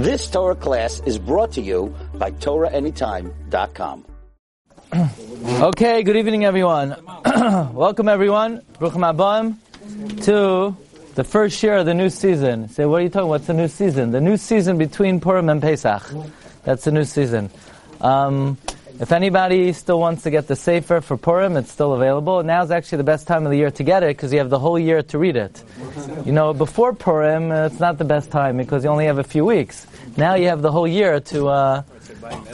This Torah class is brought to you by TorahAnytime.com. Okay, good evening, everyone. Welcome, everyone. Bruchim Abam to the first year of the new season. Say, what are you talking? What's the new season? The new season between Purim and Pesach. That's the new season. Um, if anybody still wants to get the Sefer for Purim, it's still available. Now's actually the best time of the year to get it because you have the whole year to read it. You know, before Purim, uh, it's not the best time because you only have a few weeks. Now you have the whole year to uh,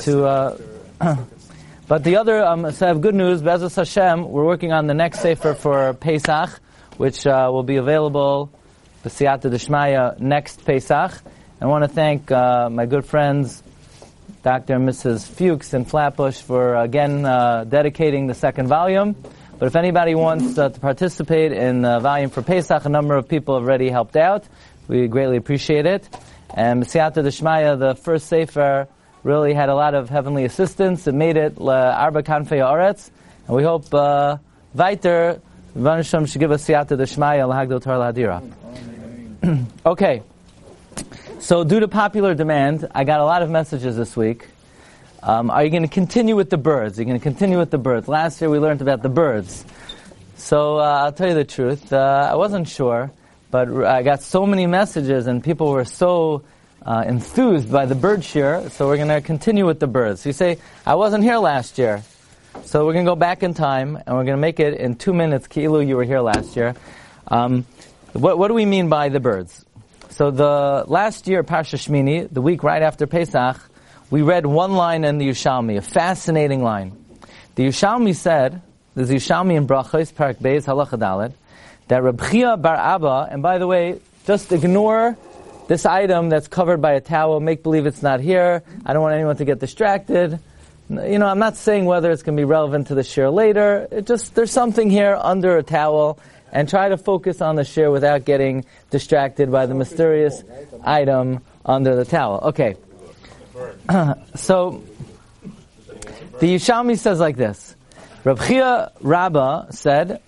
to. Uh, but the other, um, so I have good news. Be'ezus Hashem, we're working on the next Sefer for Pesach, which uh, will be available, B'siyata Deshmaya, next Pesach. I want to thank uh, my good friends, Dr. and Mrs. Fuchs in Flatbush, for again uh, dedicating the second volume. But if anybody wants uh, to participate in the volume for Pesach, a number of people have already helped out. We greatly appreciate it. And B'siyata Deshmaya, the first Sefer, really had a lot of heavenly assistance. It made it Arba Kanfei Aretz. And we hope uh, weiter, Vanisham should give us Siyata Deshmaya Lahagdil Tar Lahadira. Okay. So due to popular demand, I got a lot of messages this week. Um, are you going to continue with the birds? Are you going to continue with the birds? Last year we learned about the birds. So uh, I'll tell you the truth. Uh, I wasn't sure, but I got so many messages and people were so uh, enthused by the bird shear, so we're going to continue with the birds. You say, I wasn't here last year. So we're going to go back in time, and we're going to make it in two minutes. Kilu, you were here last year. Um, what, what, do we mean by the birds? So the last year, Parsha Shmini, the week right after Pesach, we read one line in the Yushalmi, a fascinating line. The Yushalmi said, there's Yushalmi in Brachos, Parak Beis, Halacha Dalet, that Rabchia Bar Abba, and by the way, just ignore this item that's covered by a towel, make believe it's not here. I don't want anyone to get distracted. You know, I'm not saying whether it's going to be relevant to the share later. It just, there's something here under a towel and try to focus on the share without getting distracted by the mysterious item under the towel. Okay. so, the Yishami says like this. Rab Chia Rabbah said,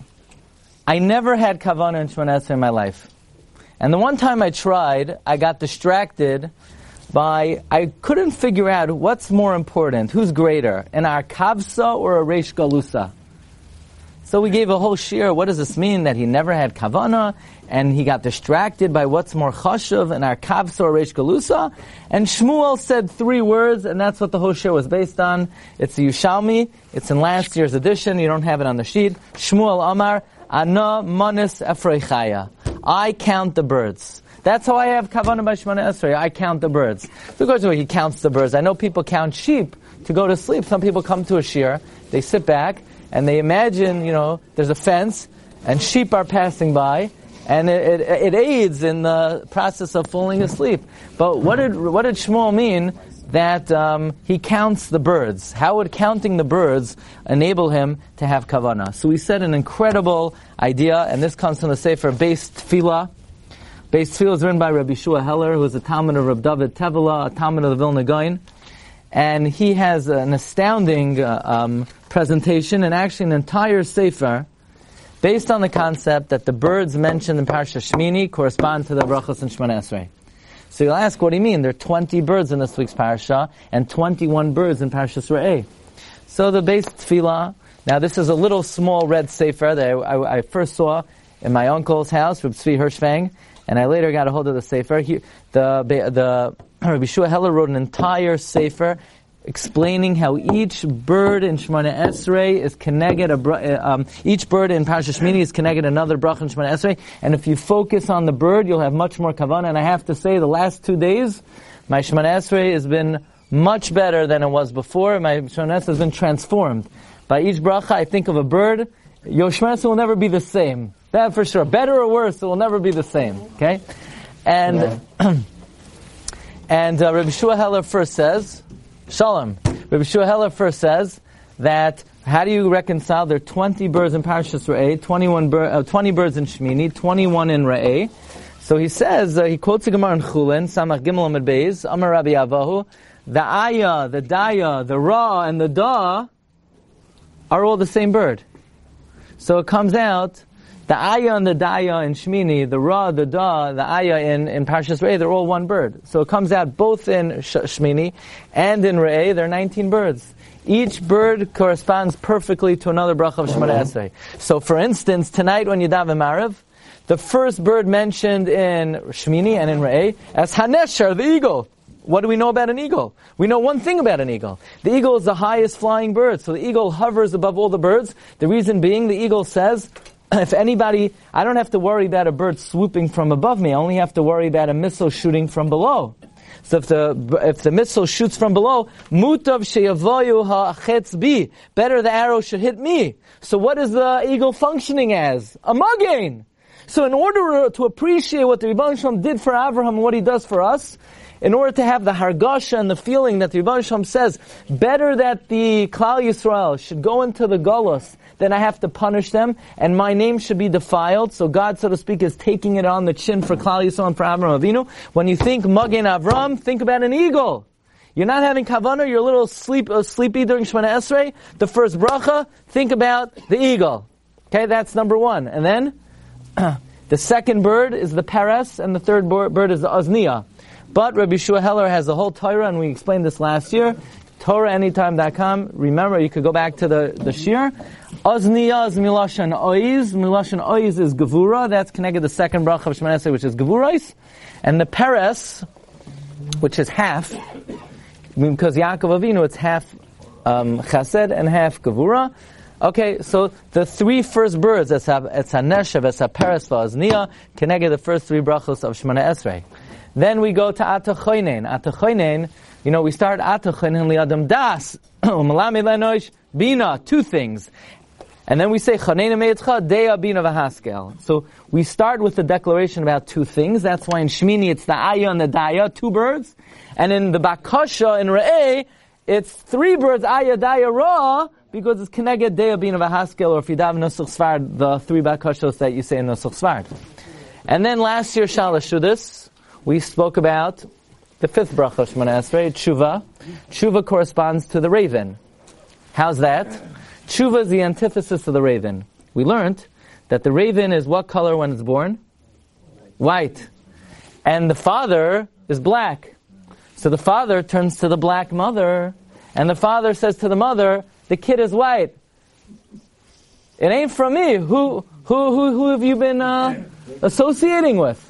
I never had kavanah and Shemon in my life. And the one time I tried, I got distracted by, I couldn't figure out what's more important, who's greater, an Arkavsa or a Reish Galusa. So we gave a whole shir. What does this mean? That he never had kavana, and he got distracted by what's more chashuv, an Arkavsa or Reish Galusa. And Shmuel said three words, and that's what the whole shir was based on. It's the Yushalmi. It's in last year's edition. You don't have it on the sheet. Shmuel Amar, Ana Manis Efreichaya. I count the birds. That's how I have kavanah by Shemana Esrei. I count the birds. So goes he counts the birds. I know people count sheep to go to sleep. Some people come to a shear, they sit back, and they imagine, you know, there's a fence, and sheep are passing by, and it, it, it aids in the process of falling asleep. But what did, what did Shmuel mean that um, he counts the birds. How would counting the birds enable him to have kavana? So we said an incredible idea, and this comes from the Sefer Beis Tefillah. Beis Tefillah is written by Rabbi Shua Heller, who is a Talmid of Rabbi David Tevela, a Talmid of the Vilna Gaon. And he has an astounding uh, um, presentation, and actually an entire Sefer, based on the concept that the birds mentioned in Parsha Shmini correspond to the brachos and Shemana Esrei. So you'll ask, what do you mean? There are 20 birds in this week's parasha and 21 birds in Parashas Re'eh. So the Beis Tefillah, now this is a little small red sefer that I, I, I first saw in my uncle's house, Rabbi Tzvi Hirschfang, and I later got a hold of the sefer. He, the, the, Rabbi Shua Heller wrote an entire sefer explaining how each bird in Shemana Esrei is connected, uh, um, each bird in Parashat Shmini is connected another brach in Shemana Esrei, and if you focus on the bird, you'll have much more kavanah. And I have to say, the last two days, my Shemana Esrei has been much better than it was before. My Shemana Esrei has been transformed. By each bracha, I think of a bird. Your Shemana will never be the same. That for sure. Better or worse, it will never be the same. Okay? And, yeah. and uh, Rabbi Shua Heller first says, Shalom. Rabbi Shua Heller first says that how do you reconcile? There are 20 birds in Parashas Re'eh, 21 bir- uh, 20 birds in Shmini, 21 in Re'eh. So he says, uh, he quotes the Gemara in Chulin, Samach Gimel Amid Beis, Amar Rabbi Avahu, the Ayah, the Daya, the Ra, and the Da are all the same bird. So it comes out The ayah and the daya in Shmini, the ra, the da, the ayah in, in Parshas Re'eh, they're all one bird. So it comes out both in Sh- Shmini and in Re'eh, there are 19 birds. Each bird corresponds perfectly to another bracha of Shemona mm-hmm. Esrei. So for instance, tonight when you daven Mariv, the first bird mentioned in Shmini and in Re'eh as Hanesher, the eagle. What do we know about an eagle? We know one thing about an eagle. The eagle is the highest flying bird, so the eagle hovers above all the birds. The reason being, the eagle says, if anybody, I don't have to worry about a bird swooping from above me, I only have to worry about a missile shooting from below. So if the if the missile shoots from below, mutav sheyavoyu bi. Better the arrow should hit me. So what is the eagle functioning as? A mugain. So in order to appreciate what the Rebbe did for Abraham and what he does for us, in order to have the hargasha and the feeling that the Rebbe Shalom says, better that the Klal Yisrael should go into the Golos then I have to punish them, and my name should be defiled. So God, so to speak, is taking it on the chin for Klal Yisrael and for Avram Avinu. When you think Magen Avram, think about an eagle. You're not having kavana, you're a little sleep, uh, sleepy during Shemana Esrei. The first bracha, think about the eagle. Okay, that's number one. And then, the second bird is the paras, and the third bird is the oznia. But Rabbi Shua Heller has the whole Torah, and we explained this last year. TorahAnytime.com. Remember, you could go back to the, the shir. Ozniya is Milashan Oiz. Milashan Oiz is Gevura. That's connected to the second bracha of Shemana which is Gevurais. And the Peres, which is half, because Yaakov Avinu, it's half um, Chesed and half Gevura. Okay, so the three first birds, it's Hanesher, it's a Peres, Ozniya, connected the first three brachos of Shemana Esrei. Then we go to Atachoinen. Atachoinen, you know, we start Atachoinen liadam das, umalami lenosh, bina, two things. And then we say, Chanena Me'etcha, Dea Bina V'Haskel. So we start with the declaration about two things. That's why in Shmini it's the Ayah and the Daya, two birds. And in the Bakasha, in Re'eh, it's three birds, Ayah, Daya, Ra, because it's Keneged Dea Bina V'Haskel, or if daven Nusach Svard, the three Bakashos that you say in Nusach Svard. And then last year, Shalashudis, we spoke about the fifth bracha Shemana Esrei, Tshuva. Tshuva corresponds to the raven. How's that? Tshuva is the antithesis of the raven. We learned that the raven is what color when it's born? White. And the father is black. So the father turns to the black mother, and the father says to the mother, the kid is white. It ain't from me. Who, who, who, who have you been uh, associating with?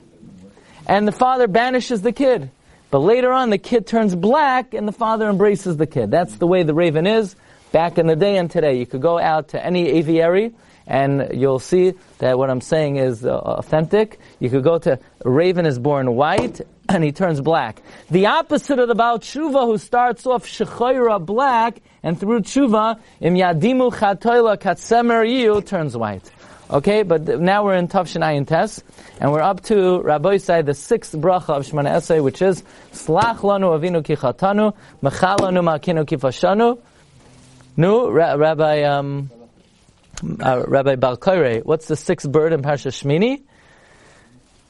And the father banishes the kid. But later on, the kid turns black, and the father embraces the kid. That's the way the raven is back in the day and today. You could go out to any aviary and you'll see that what I'm saying is uh, authentic. You could go to raven is born white and he turns black. The opposite of the Baal Tshuva who starts off Shechoira black and through Tshuva, Im Yadimu Chatoila Katsemer turns white. Okay, but now we're in Tavshin Ayin Tes, and we're up to Rabbi Isai, the sixth bracha of Shemana Esrei, which is Slach lanu avinu kichatanu, mechal lanu ma'akinu kifashanu, Nu, Ra- Rabbi um, uh, Rabbi Balkaire, what's the sixth bird in Parsha Shmini?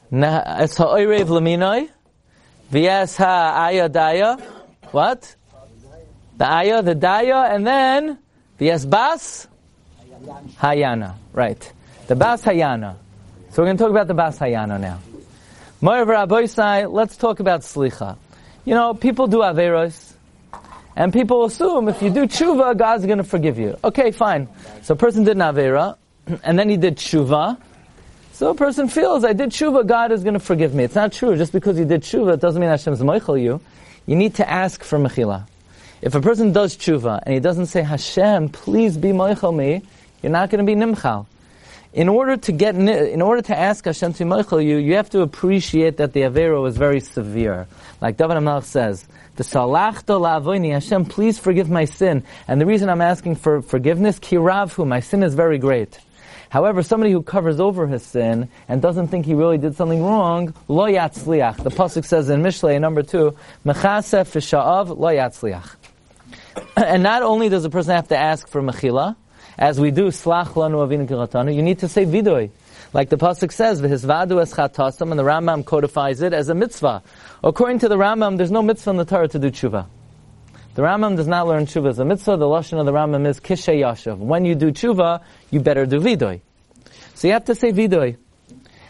Es ha'oirev laminoi, v'yes ha'aya daya, what? The aya, the daya, and then v'yes bas hayana, right? The bas hayana. So we're going to talk about the bas hayana now. Moirav let's talk about slicha. You know, people do averos. And people assume if you do tshuva, God's going to forgive you. Okay, fine. So a person did Navera, and then he did tshuva. So a person feels, I did tshuva, God is going to forgive me. It's not true. Just because you did tshuva, it doesn't mean Hashem's moichel you. You need to ask for mechila. If a person does tshuva, and he doesn't say, Hashem, please be moichel me, you're not going to be nimchal. In order to get, in order to ask Hashem to moichel you, you have to appreciate that the avera was very severe. Like David HaMelech says, the salachta la'avoini, Hashem, please forgive my sin. And the reason I'm asking for forgiveness, kiravhu, my sin is very great. However, somebody who covers over his sin and doesn't think he really did something wrong, lo yatzliach. The pasuk says in Mishlei number two, mechasef fisha'av lo yatzliach. And not only does a person have to ask for mechila, as we do slach lanu avinu you need to say vidoy. Like the pasuk says, "V'hisvadu es chatasam," and the Rambam codifies it as a mitzvah. According to the Rambam, there's no mitzvah in the Torah to do tshuva. The Rambam does not learn tshuva as a mitzvah. The lashon of the Rambam is kishe yashav. When you do tshuva, you better do vidoy. So you have to say vidoy.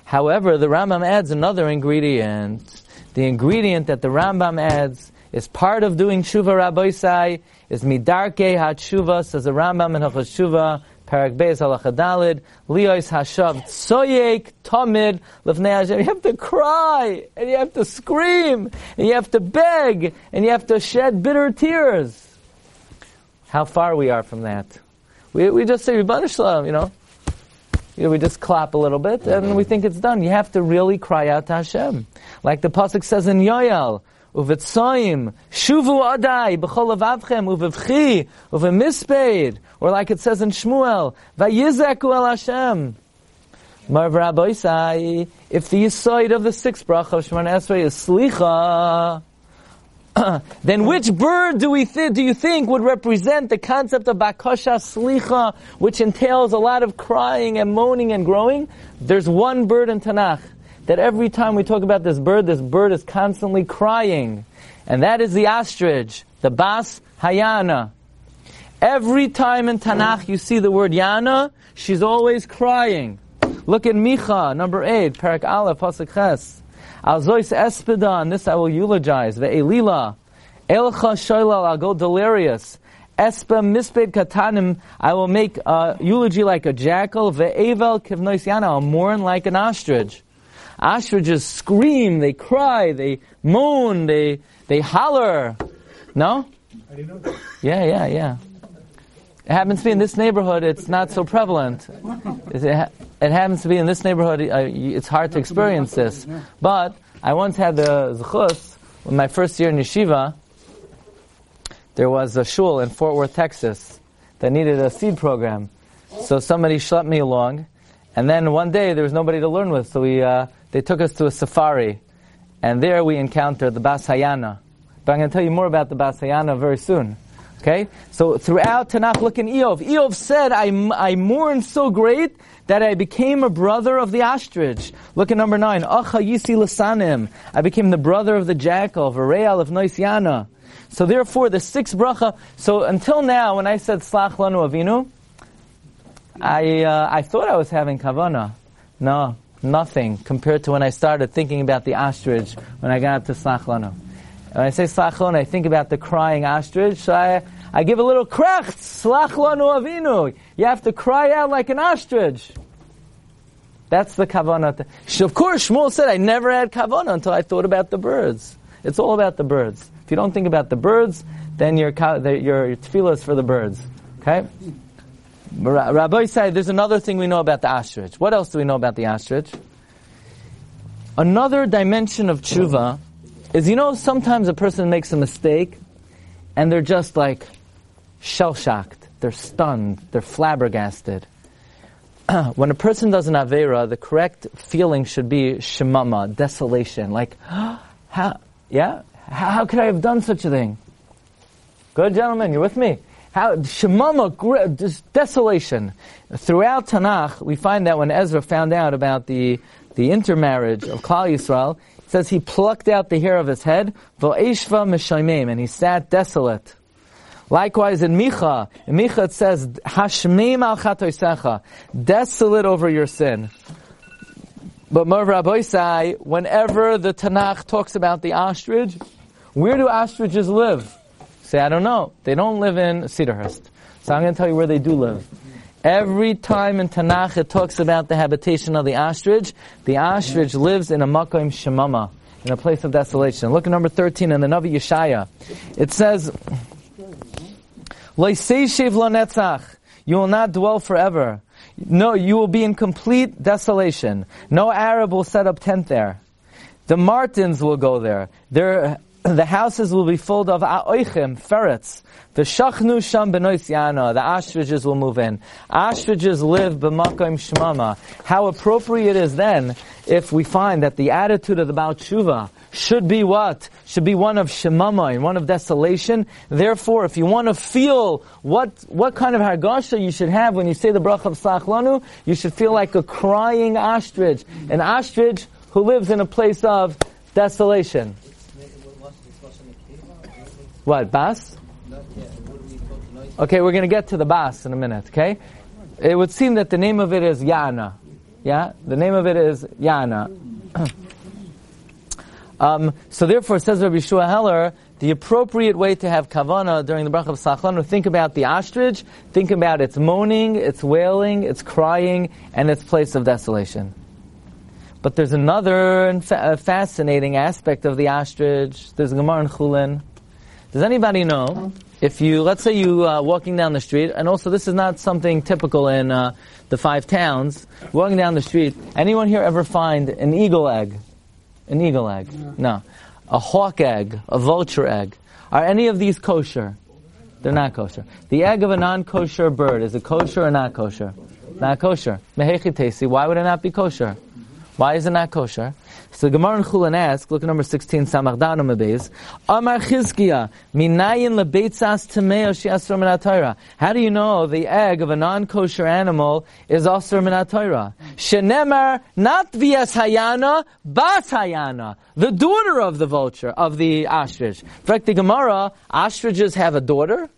However, the Rambam adds another ingredient. The ingredient that the Rambam adds is part of doing tshuva rabboisai, is midarke ha says the Rambam in Hilchos Tshuva, Parak Beis Halacha Dalid, Liois Hashav Tsoyek Tamid Lefnei Hashem. You have to cry, and you have to scream, and you have to beg, and you have to shed bitter tears. How far we are from that. We, we just say, Rebbeinu you know. You know, we just clap a little bit, and we think it's done. You have to really cry out to Hashem. Like the Pasuk says in Yoel, uvetzoim, shuvu adai, b'chol avavchem, uvevchi, uvemisped, or like it says in Shmuel, vayizeku el Hashem. Marv Rabbi if the side of the sixth bracha of Shemana Esrei is slicha, then which bird do we th- do you think would represent the concept of bakasha slicha, which entails a lot of crying and moaning and growing? There's one bird in Tanakh that every time we talk about this bird, this bird is constantly crying. And that is the ostrich, the bas hayana. Every time in Tanakh you see the word yana, she's always crying. Look at Micha, number 8, Parak Aleph, Pasuk Ches. Alzois Espedan, this I will eulogize. Ve'elila, Elcha Shoilal, I'll go delirious. Espa misped katanim, I will make a eulogy like a jackal. Ve'evel kivnois yana, I'll mourn like an ostrich. Ostriches scream, they cry, they moan, they, they holler. No? I didn't know that. Yeah, yeah, yeah. It happens to be in this neighborhood, it's not so prevalent. It, happens to be in this neighborhood, it's hard to experience this. But I once had the zechus, in my first year in yeshiva, there was a shul in Fort Worth, Texas, that needed a seed program. So somebody schlepped me along, and then one day there was nobody to learn with, so we, uh, they took us to a safari, and there we encountered the Basayana. But I'm going to tell you more about the Basayana very soon. Okay? So throughout Tanakh, look in Iyov. Iyov said, I, I mourned so great that I became a brother of the ostrich. Look at number nine. Acha yisi lasanim. I became the brother of the jackal, Vareal of Noisiana. So therefore, the sixth bracha, so until now, when I said Slach Lanu Avinu, I, uh, I thought I was having kavana. No, nothing compared to when I started thinking about the ostrich when I got up to Slach Lanu. When I say Slach Lanu, I think about the crying ostrich. So I, I give a little krecht, Slach Lanu Avinu. You have to cry out like an ostrich. That's the kavanah. Of course, Shmuel said I never had kavanah until I thought about the birds. It's all about the birds. If you don't think about the birds, then your your tefillah is for the birds. Okay. Rabbi said there's another thing we know about the ostrich. What else do we know about the ostrich? Another dimension of tshuva is you know sometimes a person makes a mistake and they're just like shell shocked, they're stunned, they're flabbergasted. when a person does an avera, the correct feeling should be shemama, desolation. Like, how, yeah, how, how could I have done such a thing? Good gentlemen, you're with me. How shemama, desolation. Throughout Tanakh, we find that when Ezra found out about the the intermarriage of Klal Yisrael, it says he plucked out the hair of his head, and he sat desolate. Likewise in Micha, in Micha it says, Hashmeim al chatoisecha, desolate over your sin. But Merv Rabbi whenever the Tanakh talks about the ostrich, where do ostriches live? Say, I don't know. They don't live in Cedarhurst. So I'm going to tell you where they do live. Every time in Tanakh it talks about the habitation of the ostrich, the ostrich lives in a makom shemama, in a place of desolation. Look at number 13 in the Navi Yeshaya. It says, you will not dwell forever. No, you will be in complete desolation. No Arab will set up tent there. The martins will go there. Their, the houses will be full of a'oichim, ferrets. The shachnu sham. The ostriches will move in. Ostriches live b'makom shmama. How appropriate is then if we find that the attitude of the Tshuva should be what? Should be one of shemama and one of desolation. Therefore, if you want to feel what, what kind of hargasha you should have when you say the bracha of Sachlanu, you should feel like a crying ostrich. An ostrich who lives in a place of desolation. What, Bas? Okay, we're going to get to the Bas in a minute, okay? It would seem that the name of it is Yana. Yeah, the name of it is Yana. um, so therefore, says Rabbi Shua Heller, the appropriate way to have kavana during the bracha of Sachlanu, think about the ostrich, think about its moaning, its wailing, its crying, and its place of desolation. But there's another fascinating aspect of the ostrich. There's Gemara in Chulin. Does anybody know if you, let's say you uh, walking down the street, and also this is not something typical in uh, the five towns, walking down the street, anyone here ever find an eagle egg? An eagle egg? No. A hawk egg, a vulture egg. Are any of these kosher? They're not kosher. The egg of a non-kosher bird, is it kosher or not kosher? Not kosher. Mehechi why would it not be kosher? Why is it not kosher? So Gemara and Chulin asks, look at number 16, Samach Danam Abeis, Amar Chizkiya, Minayin lebeitzas tameo she'asr min How do you know the egg of a non-kosher animal is asr min Torah? Shenemar, not vias hayana, bas hayana, the daughter of the vulture, of the ostrich. In fact, the Gemara, ostriches have a daughter,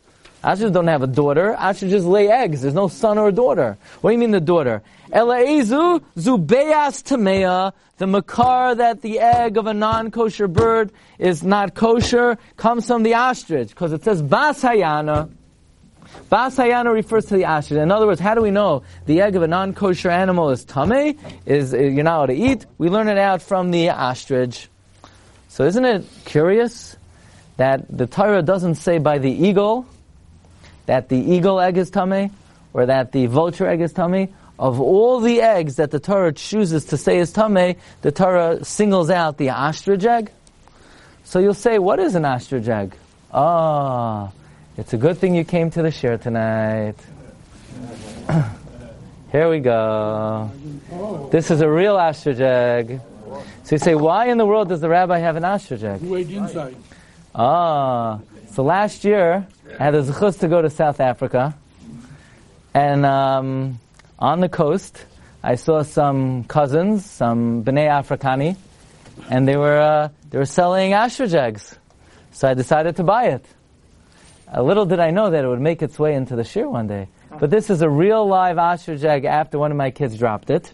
Ostriches don't have a daughter. Ostriches lay eggs. There's no son or daughter. What do you mean the daughter? Elaizu zubeas tamea. The makar that the egg of a non-kosher bird is not kosher comes from the ostrich because it says bas hayana. Bas hayana refers to the ostrich. In other words, how do we know the egg of a non-kosher animal is tame? Is uh, you're not allowed to eat? We learn it out from the ostrich. So isn't it curious that the Torah doesn't say by the eagle? That the eagle egg is tummy, or that the vulture egg is tummy. Of all the eggs that the Torah chooses to say is tummy, the Torah singles out the ostrich egg. So you'll say, what is an ostrich egg? Ah, oh, it's a good thing you came to the share tonight. Here we go. This is a real ostrich egg. So you say, why in the world does the rabbi have an ostrich egg? Wait inside. Ah, so last year I had the zechus to go to South Africa, and um, on the coast I saw some cousins, some Bnei Afrikani, and they were uh, they were selling eggs. So I decided to buy it. Little did I know that it would make its way into the shir one day. But this is a real live egg after one of my kids dropped it.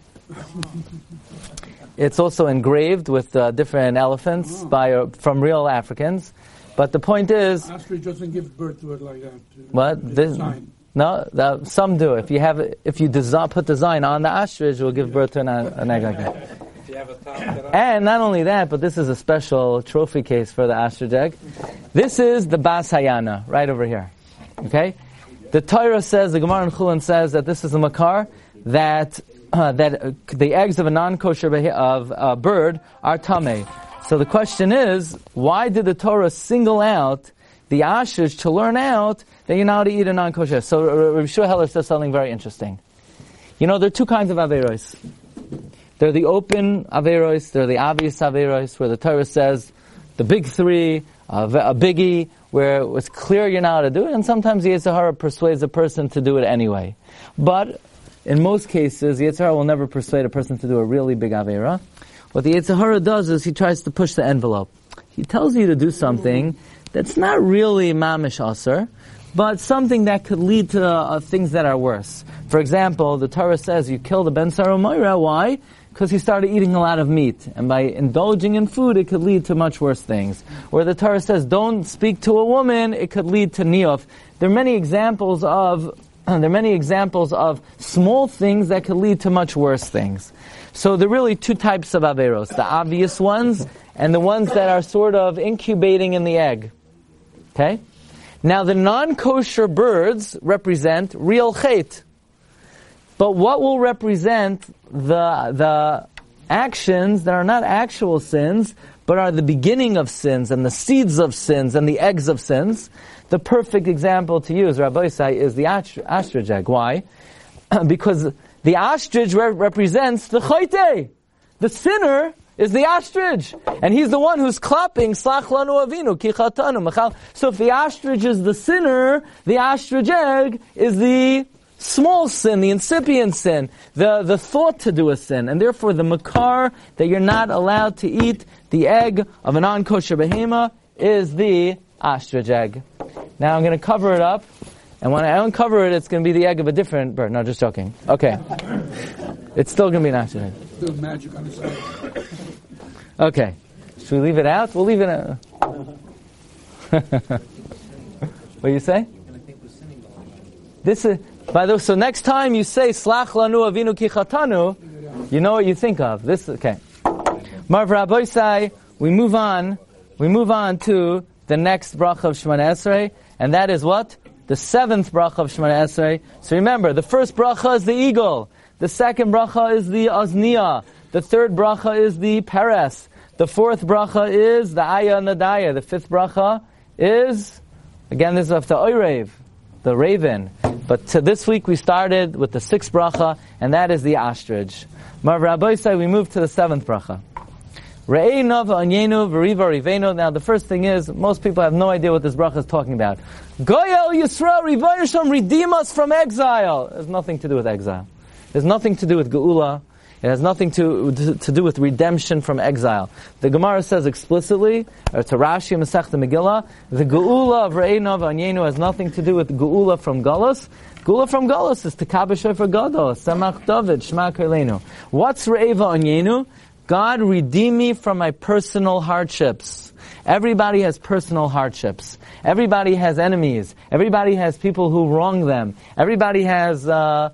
It's also engraved with uh, different elephants by, uh, from real Africans. But the point is, ostrich doesn't give birth to it like that. What this? No, that, some do. If you have, if you design, put design on the ostrich, it will give birth to an, an egg like that. And not only that, but this is a special trophy case for the ostrich egg. This is the Bas Hayana, right over here. Okay? The Torah says, the Gemara in Chulin says that this is a makar, that, uh, that uh, the eggs of a non-kosher of a bird are tame. So the question is, why did the Torah single out the ashes to learn out that you're not to eat a non-kosher? So Rabbi Heller says something very interesting. You know, there are two kinds of averos. There are the open averos, there are the obvious averos, where the Torah says the big three, a biggie, where it's clear you're not to do it, and sometimes the Yetzer Hara persuades a person to do it anyway. But in most cases, the Yetzer Hara will never persuade a person to do a really big avera. What the Yetzer Hara does is he tries to push the envelope. He tells you to do something that's not really mamish aser, but something that could lead to uh, things that are worse. For example, the Torah says you kill the Ben Saromoira. Why? Because he started eating a lot of meat, and by indulging in food, it could lead to much worse things. Or the Torah says, don't speak to a woman, it could lead to niyov. There are many examples of there are many examples of small things that could lead to much worse things. So there are really two types of averos, the obvious ones and the ones that are sort of incubating in the egg. Okay? Now the non-kosher birds represent real chait. But what will represent the, the actions that are not actual sins, but are the beginning of sins and the seeds of sins and the eggs of sins? The perfect example to use, Rabbi say, is the ostrich egg. Why? because the ostrich re- represents the chayte. The sinner is the ostrich. And he's the one who's clapping, avinu. So if the ostrich is the sinner, the ostrich egg is the small sin, the incipient sin, the, the thought to do a sin. And therefore the makar that you're not allowed to eat the egg of an non-kosher behema is the ostrich egg. Now I'm going to cover it up and when I uncover it, it's going to be the egg of a different bird. No, just joking. Okay. It's still going to be an afternoon. Do magic on the side. Okay. Should we leave it out? We'll leave it out. what do you say? This is, by the way, so next time you say, Slach lanu avinu kichatanu, you know what you think of. This, okay. Marv Rabbi we move on, we move on to the next bracha of Shemana Esrei, and that is what? The seventh bracha of Shemana Esrei. So remember, the first bracha is the eagle. The second bracha is the Azniya. The third bracha is the Peres. The fourth bracha is the Ayah Nadaya. The fifth bracha is, again, this is of the Oirev, the raven. But to this week we started with the sixth bracha, and that is the ostrich. Marv Rabbi we move to the seventh bracha. Now the first thing is, most people have no idea what this bracha is talking about. Goyel Yisrael Rivayrisham redeem us from exile. It has nothing to do with exile. It has nothing to do with Geula. It has nothing to, to, to, do with redemption from exile. The Gemara says explicitly, or to Rashi Masech the Megillah, the Geula of Re'enov Anyenu has nothing to do with Geula from Galus. Geula from Galus is Tekabe for Gadol, Semach David, Shema Kelenu. What's Re'eva Anyenu? God redeem me from my personal hardships. Everybody has personal hardships. Everybody has enemies. Everybody has people who wrong them. Everybody has, uh,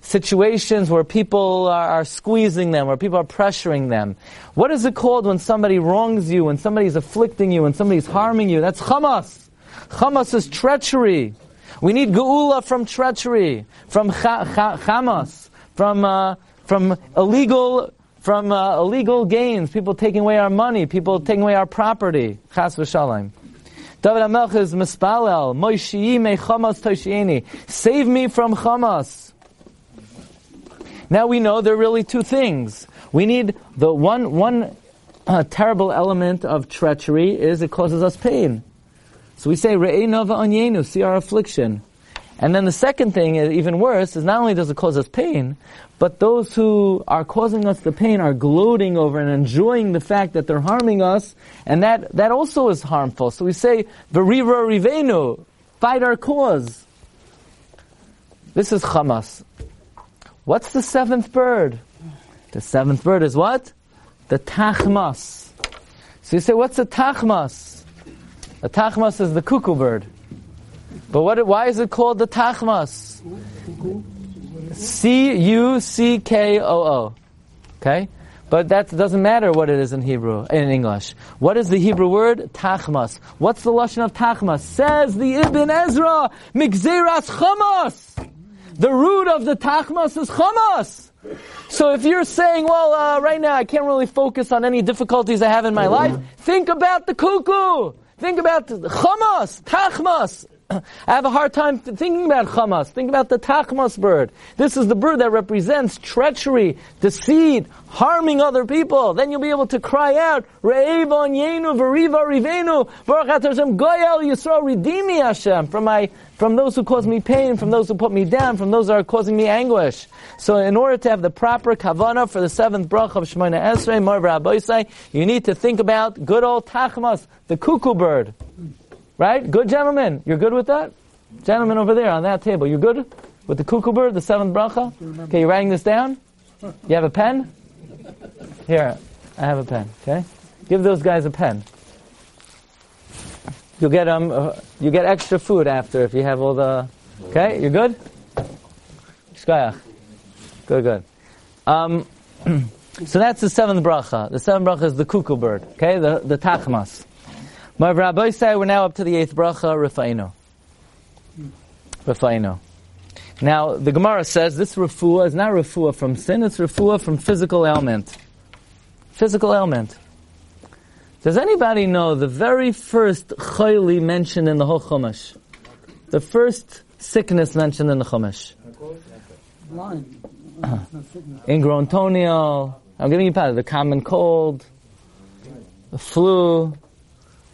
situations where people are, are, squeezing them, where people are pressuring them. What is it called when somebody wrongs you, when somebody's afflicting you, when somebody's harming you? That's chamas. Chamas is treachery. We need geula from treachery, from chamas, from uh, from illegal from uh, illegal gains, people taking away our money, people taking away our property. Chas v'shalom. David HaMelech is mispalel, Moishii me chamas toshieni. Save me from chamas. Now we know there are really two things. We need the one, one uh, terrible element of treachery is it causes us pain. So we say, Re'enova anyenu, see our affliction. And then the second thing, even worse, is not only does it cause us pain, but those who are causing us the pain are gloating over and enjoying the fact that they're harming us, and that, that also is harmful. So we say, Veriva Rivenu, fight our cause. This is Hamas. What's the seventh bird? The seventh bird is what? The tachmas. So you say, what's a tachmas? The tachmas is the cuckoo bird. But what, why is it called the tachmas? C U C K O O. Okay? But that doesn't matter what it is in Hebrew, in English. What is the Hebrew word? Tachmas. What's the lashon of tachmas? Says the Ibn Ezra, Migzeras Chamas. The root of the tachmas is chamas. So if you're saying, well, uh, right now I can't really focus on any difficulties I have in my life, think about the cuckoo. Think about chamas, tachmas. I have a hard time thinking about Hamas. Think about the Tachmas bird. This is the bird that represents treachery, deceit, harming other people. Then you'll be able to cry out, Re'evon Yenu Veriva Rivenu Baruch Hashem Goyal Yisrael Redeem me Hashem from my from those who cause me pain, from those who put me down, from those that are causing me anguish. So in order to have the proper kavana for the seventh bracha of Shemona Esrei, Marv you need to think about good old Tachmas, the cuckoo bird. Right? Good gentlemen. You're good with that? Gentlemen over there on that table. You're good with the cuckoo bird, the seventh bracha? Okay, you're writing this down? You have a pen? Here, I have a pen. Okay? Give those guys a pen. You'll get um, uh, you get extra food after if you have all the. Okay, you're good? Shkayach. Good, good. Um, so that's the seventh bracha. The seventh bracha is the cuckoo bird. Okay, the the tachmas. My rabbi said we're now up to the eighth bracha, Rafaino. Rafaino. Now, the Gemara says this refuah is not refuah from sin, it's refuah from physical ailment. Physical ailment. Does anybody know the very first chayli mentioned in the whole Chumash? The first sickness mentioned in the Chumash. Toenail. I'm giving you part the common cold, the flu,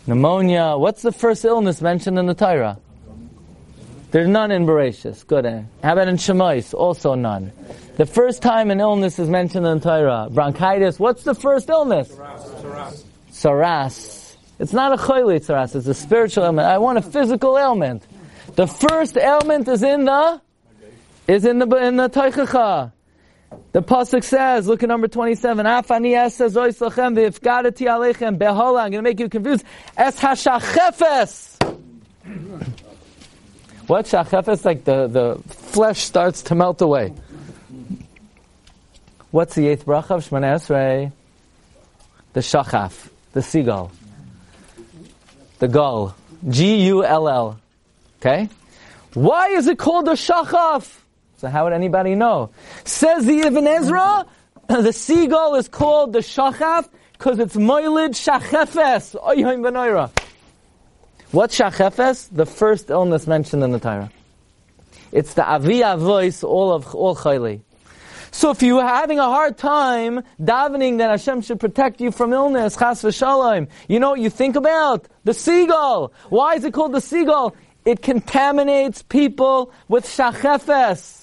Pneumonia. What's the first illness mentioned in the Torah? There's none in Bereshis. Good. How about in Shemais? Also none. The first time an illness is mentioned in the Torah, bronchitis. What's the first illness? Saras. Saras. It's not a choyle saras. It's a spiritual ailment. I want a physical ailment. The first ailment is in the is in the in the Teichacha. The pasuk says, look at number twenty-seven. Afani es oislachem v'ifgadati aleichem behola. I'm going to make you confused. Es hashachefes. What shachefes? Like the the flesh starts to melt away. What's the eighth bracha of Shemana Esrei? The shachaf, the seagull, the gull, G U L L. Okay, why is it called the shachaf? So how would anybody know? Says the Ibn Ezra, the seagull is called the shachaf because it's moilid shachefes. Benoira. What's shachefes? The first illness mentioned in the Torah. It's the aviyah voice, all of all chayli. So if you are having a hard time davening that Hashem should protect you from illness, chas v'shalom, you know what you think about? The seagull. Why is it called the seagull? It contaminates people with shachefes.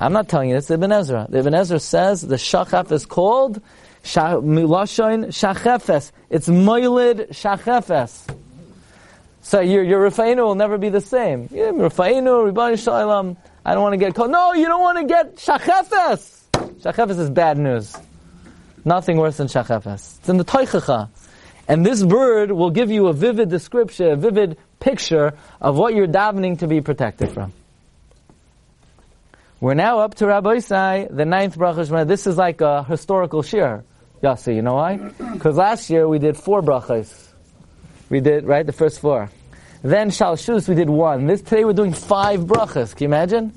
I'm not telling you this, Ibn Ezra. The Ibn Ezra says the shachef is called Milashon Shachefes. It's Moilid Shachefes. So your, your will never be the same. Yeah, Ribbani Shalom. I don't want to get called. No, you don't want to get Shachefes. Shachefes is bad news. Nothing worse than Shachefes. It's in the Toichacha. And this bird will give you a vivid description, a vivid picture of what you're davening to be protected from. We're now up to Rabbi Isai, the ninth bracha Shemana. This is like a historical shir. Yasi, you know why? Because last year we did four brachas. We did, right, the first four. Then Shalshus we did one. This Today we're doing five brachas. Can you imagine?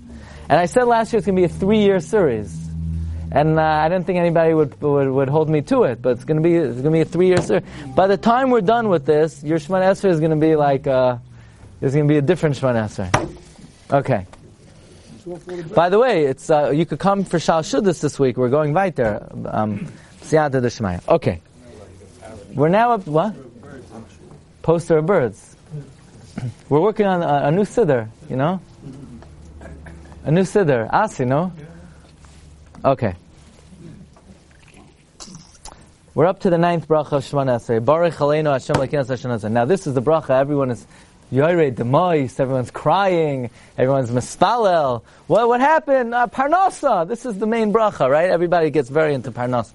And I said last year it's going to be a three-year series. And uh, I didn't think anybody would, would, would hold me to it, but it's going to be it's going to be a three-year series. By the time we're done with this, your Shemana Esrei is going to be like uh, there's going to be a different Shemana Esrei. Okay. By the way, it's uh, you could come for Shal Shuddis this week. We're going right there. Um, Siyata Deshmaya. Okay. We're now up, what? Poster of birds. We're working on a, a new siddur, you know? A new siddur. Asi, no? Okay. We're up to the ninth bracha of Shemana Esrei. Baruch Aleinu Hashem Lekinas Hashem Now this is the bracha everyone is Yored Demois, everyone's crying, everyone's mispalel. What, what happened? Uh, Parnasa. This is the main bracha, right? Everybody gets very into Parnasa.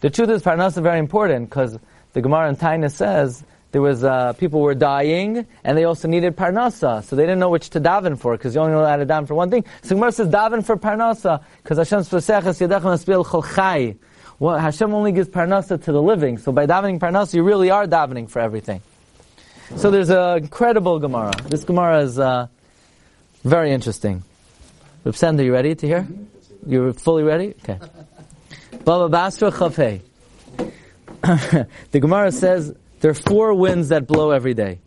The truth is, Parnasa is very important because the Gemara in Taina says there was uh, people were dying and they also needed Parnasa, so they didn't know which to daven for because you only know how to daven for one thing. So Gemara says daven for Parnasa because Hashem's Paseches Yadechem Aspil Chol Well, Hashem only gives Parnasa to the living, so by davening Parnasa, you really are davening for everything. So there's an incredible Gemara. This Gemara is uh, very interesting. Reb Sender, you ready to hear? You're fully ready? Okay. Baba Basra Chafei. the Gemara says there are four winds that blow every day.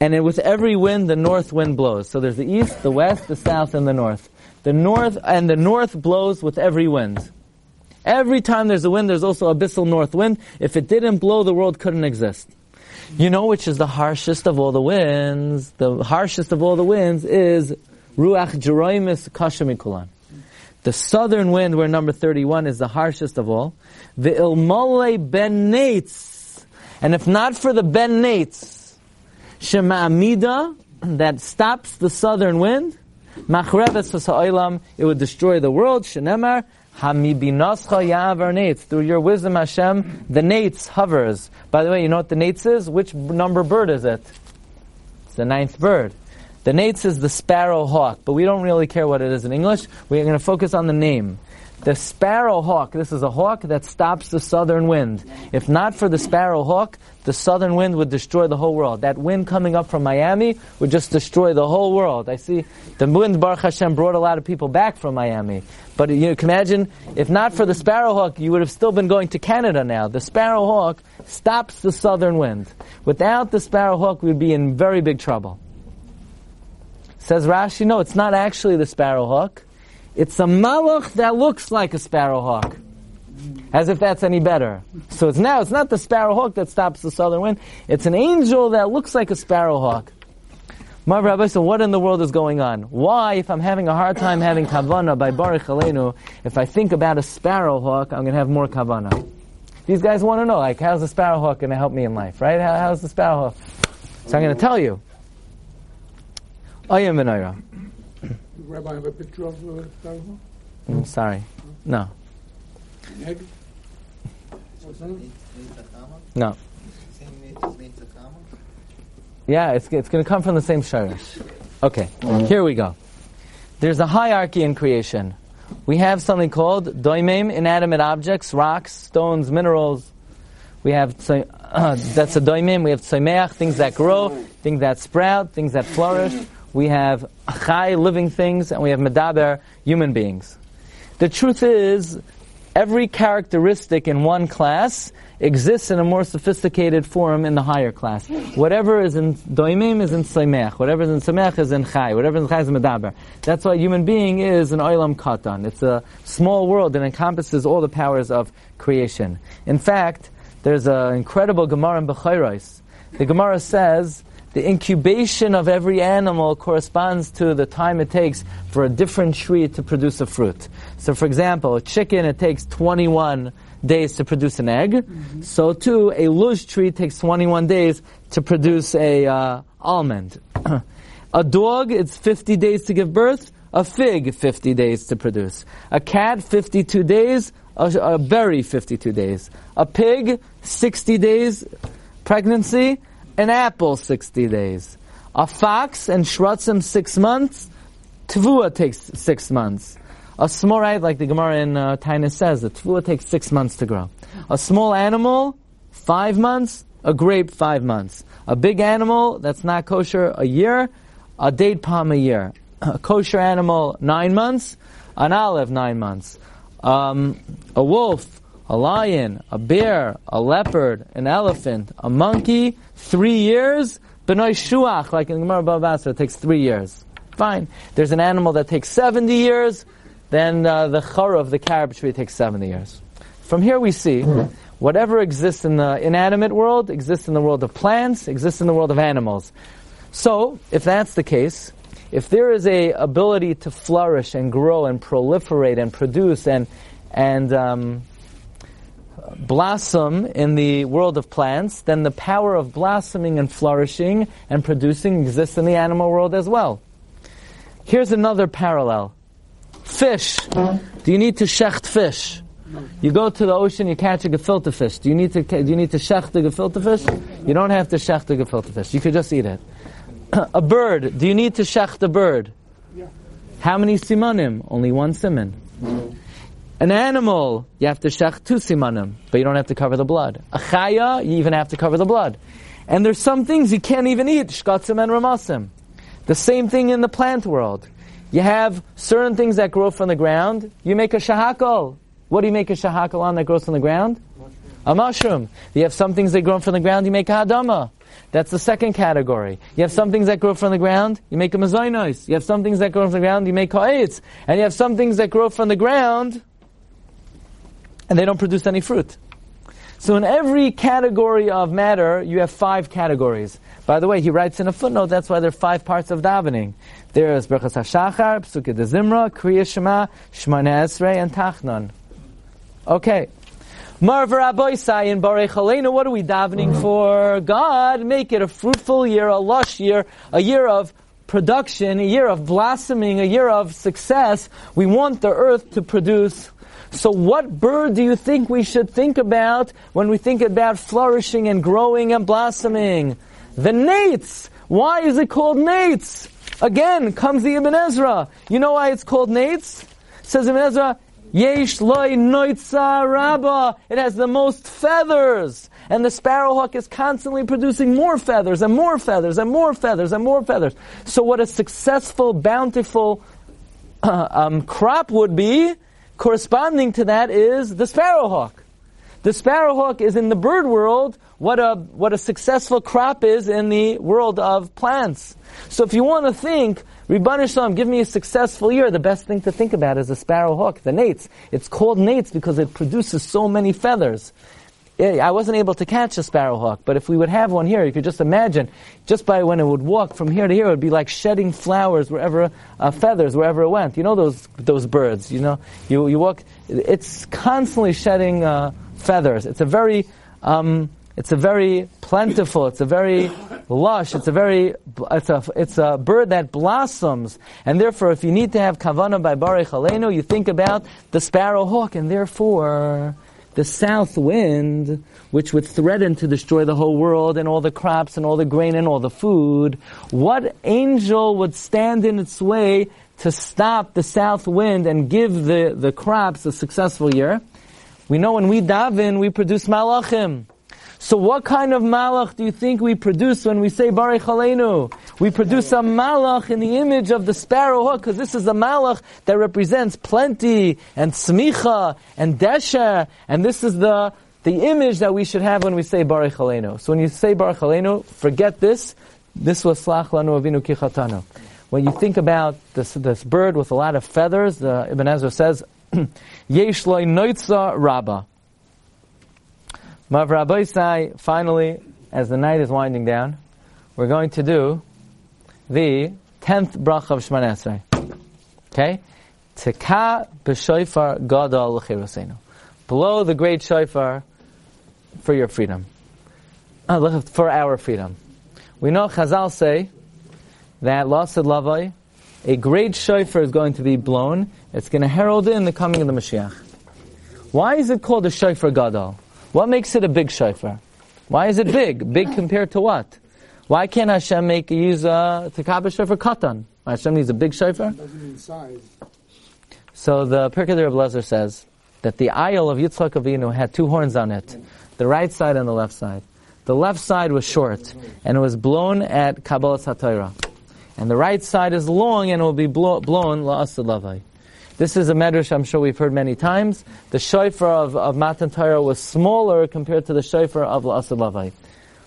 And with every wind, the north wind blows. So there's the east, the west, the south, and the north. The north, and the north blows with every wind. Every time there's a wind, there's also abyssal north wind. If it didn't blow, the world couldn't exist. You know which is the harshest of all the winds? The harshest of all the winds is Ruach Jeroimis Kashamikulan. The southern wind, where number 31 is the harshest of all. The Ilmole Ben Nates. And if not for the Ben Nates, Shema Amida, that stops the southern wind, Machreves it would destroy the world. Shenemar, Hamibinascha. Through your wisdom, Hashem, the nates hovers. By the way, you know what the nates is? Which number bird is it? It's the ninth bird. The nates is the sparrow hawk, but we don't really care what it is in English. We're going to focus on the name. The sparrow hawk, this is a hawk that stops the southern wind. If not for the sparrow hawk, the southern wind would destroy the whole world. That wind coming up from Miami would just destroy the whole world. I see the wind, Baruch Hashem, brought a lot of people back from Miami. But you can imagine, if not for the sparrow hawk, you would have still been going to Canada now. The sparrow hawk stops the southern wind. Without the sparrow hawk, we'd be in very big trouble. Says Rashi, no, it's not actually the sparrow hawk. It's a malach that looks like a sparrowhawk. As if that's any better. So it's now, it's not the sparrowhawk that stops the southern wind. It's an angel that looks like a sparrowhawk. My Rabbi said, what in the world is going on? Why, if I'm having a hard time having kavana by Baruch Aleinu, if I think about a sparrowhawk, I'm going to have more kavana? These guys want to know, like, how's the sparrowhawk going to help me in life, right? How, how's the sparrowhawk? So I'm going to tell you. Ayam Rabbi have a picture of uh, Pharaoh? I'm sorry. No. An egg? What's that? No. Yeah, it's, it's going to come from the same shirish. Okay, here we go. There's a hierarchy in creation. We have something called doimim, inanimate objects, rocks, stones, minerals. We have tzo- uh, that's a doimim. We have tzomeach, things that grow, things that sprout, things that flourish. We have chai, living things, and we have medaber, human beings. The truth is, every characteristic in one class exists in a more sophisticated form in the higher class. Whatever is in doimim is in seimech. Whatever is in seimech is in chai. Whatever is in chai is medaber. That's why human being is an oilam katan. It's a small world that encompasses all the powers of creation. In fact, there's an incredible Gemara in Bechayros. The Gemara says the incubation of every animal corresponds to the time it takes for a different tree to produce a fruit. So, for example, a chicken, it takes 21 days to produce an egg. So, too, a luz tree takes 21 days to produce a uh, almond. a dog, it's 50 days to give birth. A fig, 50 days to produce. A cat, 52 days. A, a berry, 52 days. A pig, 60 days pregnancy. An apple, 60 days. A fox and shrutzim, six months. Tvua takes six months. A smorite, like the Gemara in uh, says, the tvua takes six months to grow. A small animal, five months. A grape, five months. A big animal that's not kosher, a year. A date palm, a year. A kosher animal, nine months. An olive, nine months. Um, a wolf, a lion, a bear, a leopard, an elephant, a monkey, three years. Benoy shuach, like in Gemara Bava it takes three years. Fine. There's an animal that takes 70 years, then uh, the of the carob tree, takes 70 years. From here we see, whatever exists in the inanimate world exists in the world of plants, exists in the world of animals. So, if that's the case, if there is a ability to flourish and grow and proliferate and produce and and um, blossom in the world of plants, then the power of blossoming and flourishing and producing exists in the animal world as well. Here's another parallel. Fish. Do you need to shecht fish? You go to the ocean, you catch a gefilte fish. Do you need to do you need to shecht the gefilte fish? You don't have to shecht the gefilte fish. You could just eat it. a bird. Do you need to shecht a bird? How many simanim? Only one siman. An animal, you have to shech two simanim, but you don't have to cover the blood. A chaya, you even have to cover the blood. And there's some things you can't even eat, shkatzim and ramasim. The same thing in the plant world. You have certain things that grow from the ground, you make a shahakal. What do you make a shahakal on that grows from the ground? A mushroom. You have some things that grow from the ground, you make a hadama. That's the second category. You have some things that grow from the ground, you make a mazoinos. You have some things that grow from the ground, you make ha'etz. And you have some things that grow from the ground, and they don't produce any fruit. So in every category of matter, you have five categories. By the way, he writes in a footnote, that's why there are five parts of davening. There is Berchas HaShachar, Psukkah de Zimra, Kriya Shema, Shemana Esrei, and Tachnon. Okay. Marvar Aboisai in Barech Aleinu, what are we davening for? God, make it a fruitful year, a lush year, a year of production, a year of blossoming, a year of success. We want the earth to produce so what bird do you think we should think about when we think about flourishing and growing and blossoming? The nates. Why is it called nates? Again, comes the Ibn Ezra. You know why it's called nates? Says Ibn Ezra, Yesh loy noitza rabba. It has the most feathers. And the sparrowhawk is constantly producing more feathers and more feathers and more feathers and more feathers. So what a successful, bountiful uh, um, crop would be corresponding to that is the sparrowhawk. The sparrowhawk is in the bird world what a, what a successful crop is in the world of plants. So if you want to think, Ribbon Shalom, give me a successful year, the best thing to think about is the sparrowhawk, the nates. It's called nates because it produces so many feathers. I wasn't able to catch a sparrowhawk, but if we would have one here, you could just imagine, just by when it would walk from here to here, it would be like shedding flowers wherever, uh, feathers wherever it went. You know those, those birds, you know, you, you walk, it's constantly shedding, uh, feathers. It's a very, um, it's a very plentiful, it's a very lush. It's a very, it's a, it's a bird that blossoms. And therefore, if you need to have kavana by Barech Aleinu, you think about the sparrow hawk, and therefore, the south wind, which would threaten to destroy the whole world and all the crops and all the grain and all the food, what angel would stand in its way to stop the south wind and give the, the crops a successful year? We know when we daven, we produce malachim. So what kind of malach do you think we produce when we say Baruch Aleinu? We produce a malach in the image of the sparrow because this is a malach that represents plenty and smicha and desha, and this is the the image that we should have when we say Baruch Aleinu. So when you say Baruch Aleinu, forget this. This was Slach Lanu Avinu Kichatanu. When you think about this, this bird with a lot of feathers, uh, Ibn Ezra says, Yesh rabba. Mav Rabbi Sai, finally, as the night is winding down, we're going to do the tenth bracha of Shemana Esrei. Okay? Tika b'shoifar gadol l'chirosenu. Blow the great shofar for your freedom. Uh, for our freedom. We know Chazal say that Lasid Lavoi, a great shofar is going to be blown. It's going to herald in the coming of the Mashiach. Why is it called a shofar gadol? What makes it a big shofar? Why is it big? Big compared to what? Why can't Hashem make use uh, a tekabah shofar katan? Hashem needs a big shofar. Doesn't mean size. So the Pirkei Rebbe Lezer says that the aisle of Yitzchak Avinu had two horns on it, the right side and the left side. The left side was short, and it was blown at Kabbalah Satira. And the right side is long, and it will be blow, blown la'asad lavai. This is a medrash I'm sure we've heard many times. The shofar of, of Matan Torah was smaller compared to the shofar of La'asad Lavai.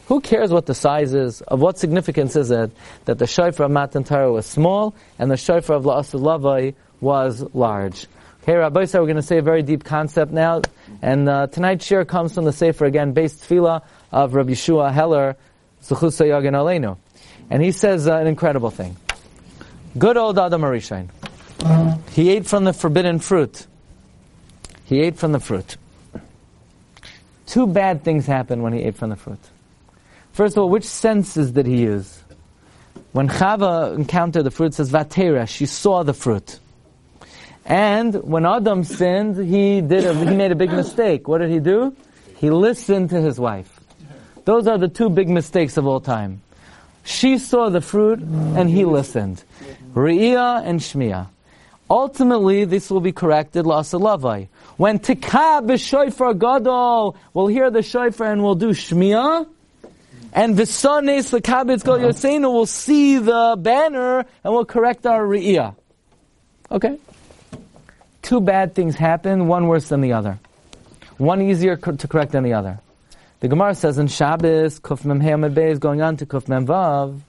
Who cares what the size is? Of what significance is it that the shofar of Matan Torah was small and the shofar of La'asad Lavai was large? Okay, Rabbi said we're going to say a very deep concept now, and uh, tonight's share comes from the Sefer again, Beis Tefillah of Rabbi Shua Heller, Zuchusa Yagan Aleinu. And he says uh, an incredible thing. Good old Adam Arishain. He ate from the forbidden fruit. He ate from the fruit. Two bad things happened when he ate from the fruit. First of all, which senses did he use? When Chava encountered the fruit, it says Vatera, she saw the fruit. And when Adam sinned, he did a, he made a big mistake. What did he do? He listened to his wife. Those are the two big mistakes of all time. She saw the fruit and he listened. Re'iyah and Shmiya. Ultimately, this will be corrected, Lasalavai. When Tikah b'shoifar gadol, we'll hear the shofar and we'll do Shmiya, and Visanes l'kabitz gol uh-huh. Yosenu will see the banner and we'll correct our Re'iyah. Okay? Two bad things happen, one worse than the other. One easier to correct than the other. The Gemara says in Shabbos, Kuf Mem Beis, going on to Kuf Mem Vav,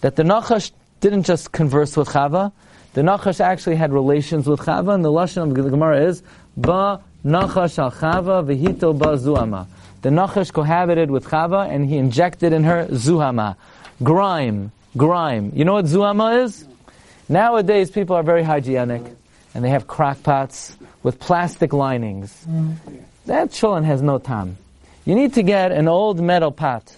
that the Nachash didn't just converse with Chava, the Nachash actually had relations with Chava, and the Lashon of the Gemara is, Ba Nachash al Chava v'hito ba Zuama. The Nachash cohabited with Chava, and he injected in her Zuhama. Grime. Grime. You know what Zuhama is? Nowadays, people are very hygienic, and they have crock pots with plastic linings. That cholent has no time. You need to get an old metal pot.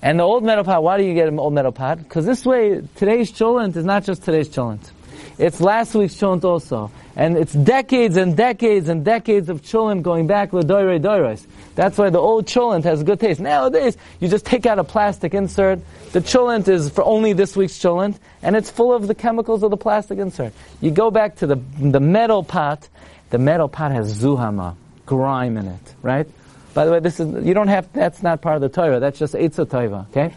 And the old metal pot, why do you get an old metal pot? Because this way, today's cholent is not just today's cholent. It's last week's cholent also. And it's decades and decades and decades of cholent going back to doire doires. That's why the old cholent has good taste. Nowadays, you just take out a plastic insert. The cholent is for only this week's cholent, and it's full of the chemicals of the plastic insert. You go back to the, the metal pot. The metal pot has zuhama, grime in it, right? By the way, this is you don't have. That's not part of the Torah. That's just Eitzah Torah. Okay.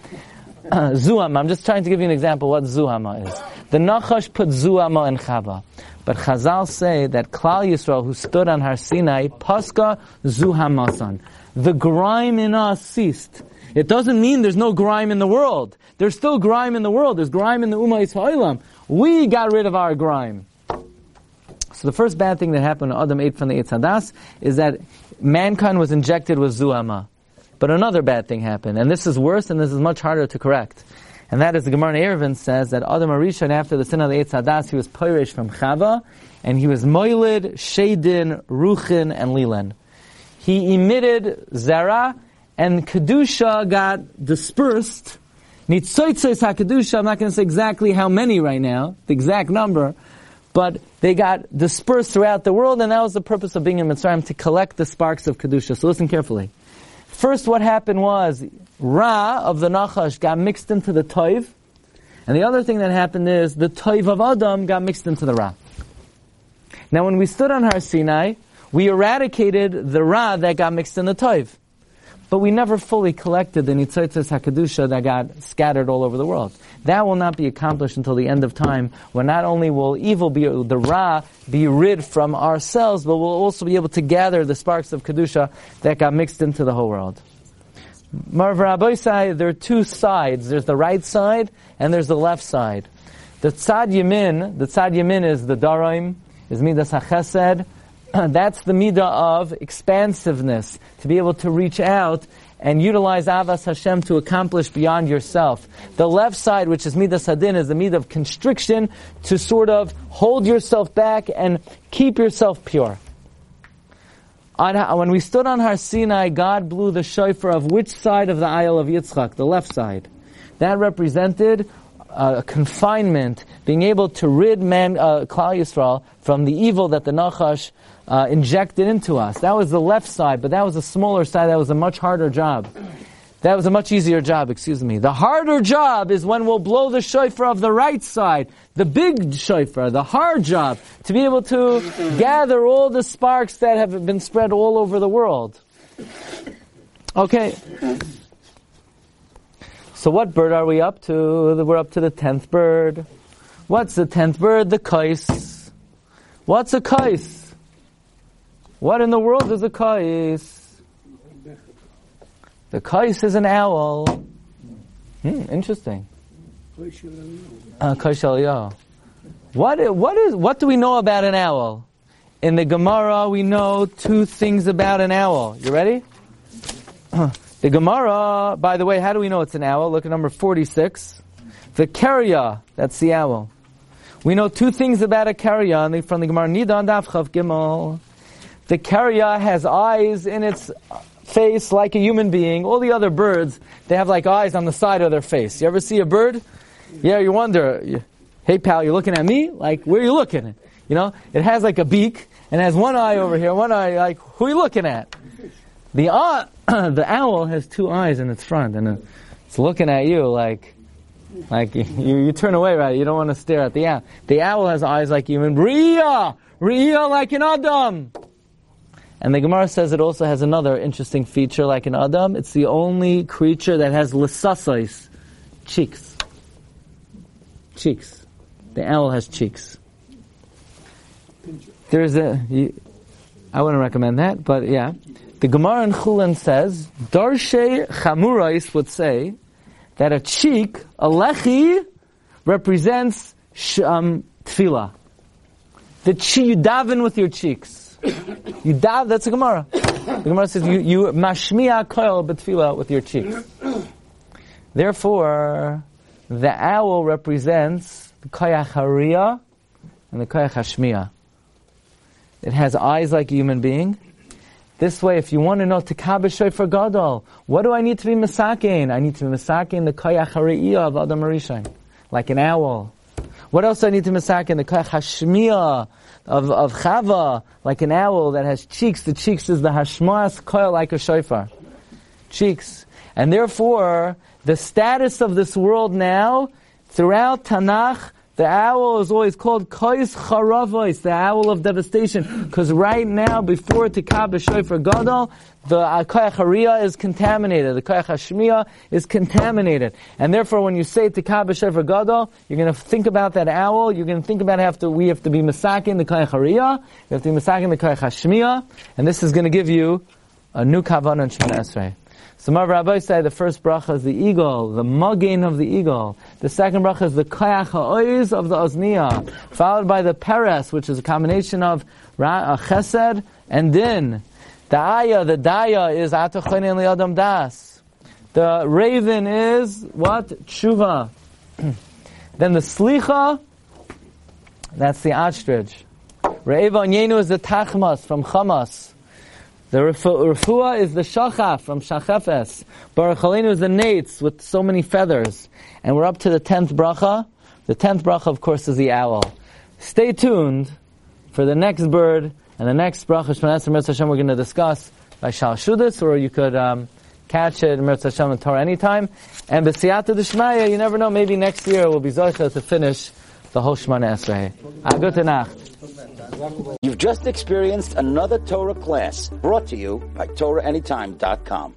Uh, zuhama. I'm just trying to give you an example what zuhama is. The Nachash put zuhama in Chava, but Chazal say that Klal Yisrael, who stood on Har Sinai, paska zuhamasan. The grime in us ceased. It doesn't mean there's no grime in the world. There's still grime in the world. There's grime in the Ummah Yisraelim. We got rid of our grime. So the first bad thing that happened when Adam ate from the Eitz Hadas is that mankind was injected with zuhama. But another bad thing happened, and this is worse, and this is much harder to correct. And that is the Gemara in Eruvin says that Adam Arishon, after the sin of the Eitz Hadas, he was Pirish from Chava, and he was Moilid, Shadin, Ruchin, and Lilan. He emitted Zara, and Kedusha got dispersed, Nitzoitzos HaKedusha, I'm not going to say exactly how many right now, the exact number, but they got dispersed throughout the world, and that was the purpose of being in Mitzrayim, to collect the sparks of Kedusha. So listen carefully. First, what happened was, Ra of the Nachash got mixed into the Toiv, and the other thing that happened is, the Toiv of Adam got mixed into the Ra. Now when we stood on Har Sinai, we eradicated the Ra that got mixed in the Toiv. But we never fully collected the Nitzotzes HaKadusha that got scattered all over the world. That will not be accomplished until the end of time, when not only will evil be, the Ra be rid from ourselves, but we'll also be able to gather the sparks of Kedusha that got mixed into the whole world. Marv Rabbeisai, there are two sides. There's the right side, and there's the left side. The Tzad Yamin, the Tzad Yamin is the Daraim, is Midas HaChesed, that's the midah of expansiveness, to be able to reach out and utilize Avas Hashem to accomplish beyond yourself. The left side, which is midah sadin, is the midah of constriction, to sort of hold yourself back and keep yourself pure. On, when we stood on Har Sinai, God blew the shofar of which side of the Isle of Yitzchak? The left side. That represented uh, confinement, being able to rid man, uh, Klal Yisrael from the evil that the Nachash uh, injected into us. That was the left side, but that was a smaller side. That was a much harder job. That was a much easier job, excuse me. The harder job is when we'll blow the shofar of the right side, the big shofar, the hard job, to be able to gather all the sparks that have been spread all over the world. Okay. So what bird are we up to? We're up to the tenth bird. What's the tenth bird? The kais. What's a kais? What in the world is a kais? The kais is an owl. Hmm, interesting. Uh, what, what is, what do we know about an owl? In the Gemara, we know two things about an owl. You ready? the Gemara, by the way, how do we know it's an owl? Look at number 46. The karya, that's the owl. We know two things about a karya from the Gemara. Nidan Daf Chav Gimel. The karya has eyes in its face like a human being. All the other birds, they have like eyes on the side of their face. You ever see a bird? Yeah, you wonder, hey pal, you're looking at me? Like, where are you looking? You know, it has like a beak and has one eye over here, one eye, like, who are you looking at? The, uh, the owl has two eyes in its front and it's looking at you like, like you, you turn away, right? You don't want to stare at the owl. The owl has eyes like human. Ria! Ria like an Adam! And the Gemara says it also has another interesting feature like an Adam. It's the only creature that has lisasais, cheeks. Cheeks. The owl has cheeks. There's a, I wouldn't recommend that, but yeah. The Gemara in Chulin says, Darshe Chamurais would say that a cheek, a lechi, represents um, tefillah. The chi, you daven with your cheeks. You dav, that's a Gemara. The Gemara says you, you mashmiya koil betfila with your cheeks. Therefore, the owl represents the koyach and the koyach hashmiya. It has eyes like a human being. This way, if you want to know Tekabe for Gadol, what do I need to be Masakin? I need to be Masakin the Koyach of Adam Arishain, like an owl. What else do I need to Masakin? The Koyach Hashmiya of, of Chava, like an owl that has cheeks. The cheeks is the Hashmas coil like a shofar. Cheeks. And therefore, the status of this world now, throughout Tanakh, the owl is always called Kois Charavois, the owl of devastation, because right now, before Tikab Shofar Gadol, the uh, Koyach Hariyah is contaminated, the Hashmiya is contaminated. And therefore, when you say Tikab Shofar Gadol, you're going to think about that owl, you're going to think about how to, we have to be Masakin the Hariyah, we have to be Masakin the Hashmiya, and this is going to give you a new Kavan and Shemana Esrei. So my Rabbi say the first bracha is the eagle, the mugging of the eagle. The second bracha is the kayach ha'oiz of the ozniya, followed by the peres, which is a combination of ra- uh, chesed and din. The ayah, the daya is atachonin liadam das. The raven is what? Tshuva. then the slicha, that's the ostrich. Re'eva Yenu is the tachmas from chamas. The refuah is the shachaf from shachefes. Baruch Aleinu is the nates with so many feathers. And we're up to the tenth bracha. The tenth bracha, of course, is the owl. Stay tuned for the next bird and the next bracha Shemon Esrei Hashem we're going to discuss by Shal Shudis, or you could um, catch it in Hashem and Torah anytime. And B'siyata D'Shmaya, you never know, maybe next year we'll be Zocha to finish the whole Shemon Esrei. Gute Nacht. You've just experienced another Torah class brought to you by TorahAnytime.com.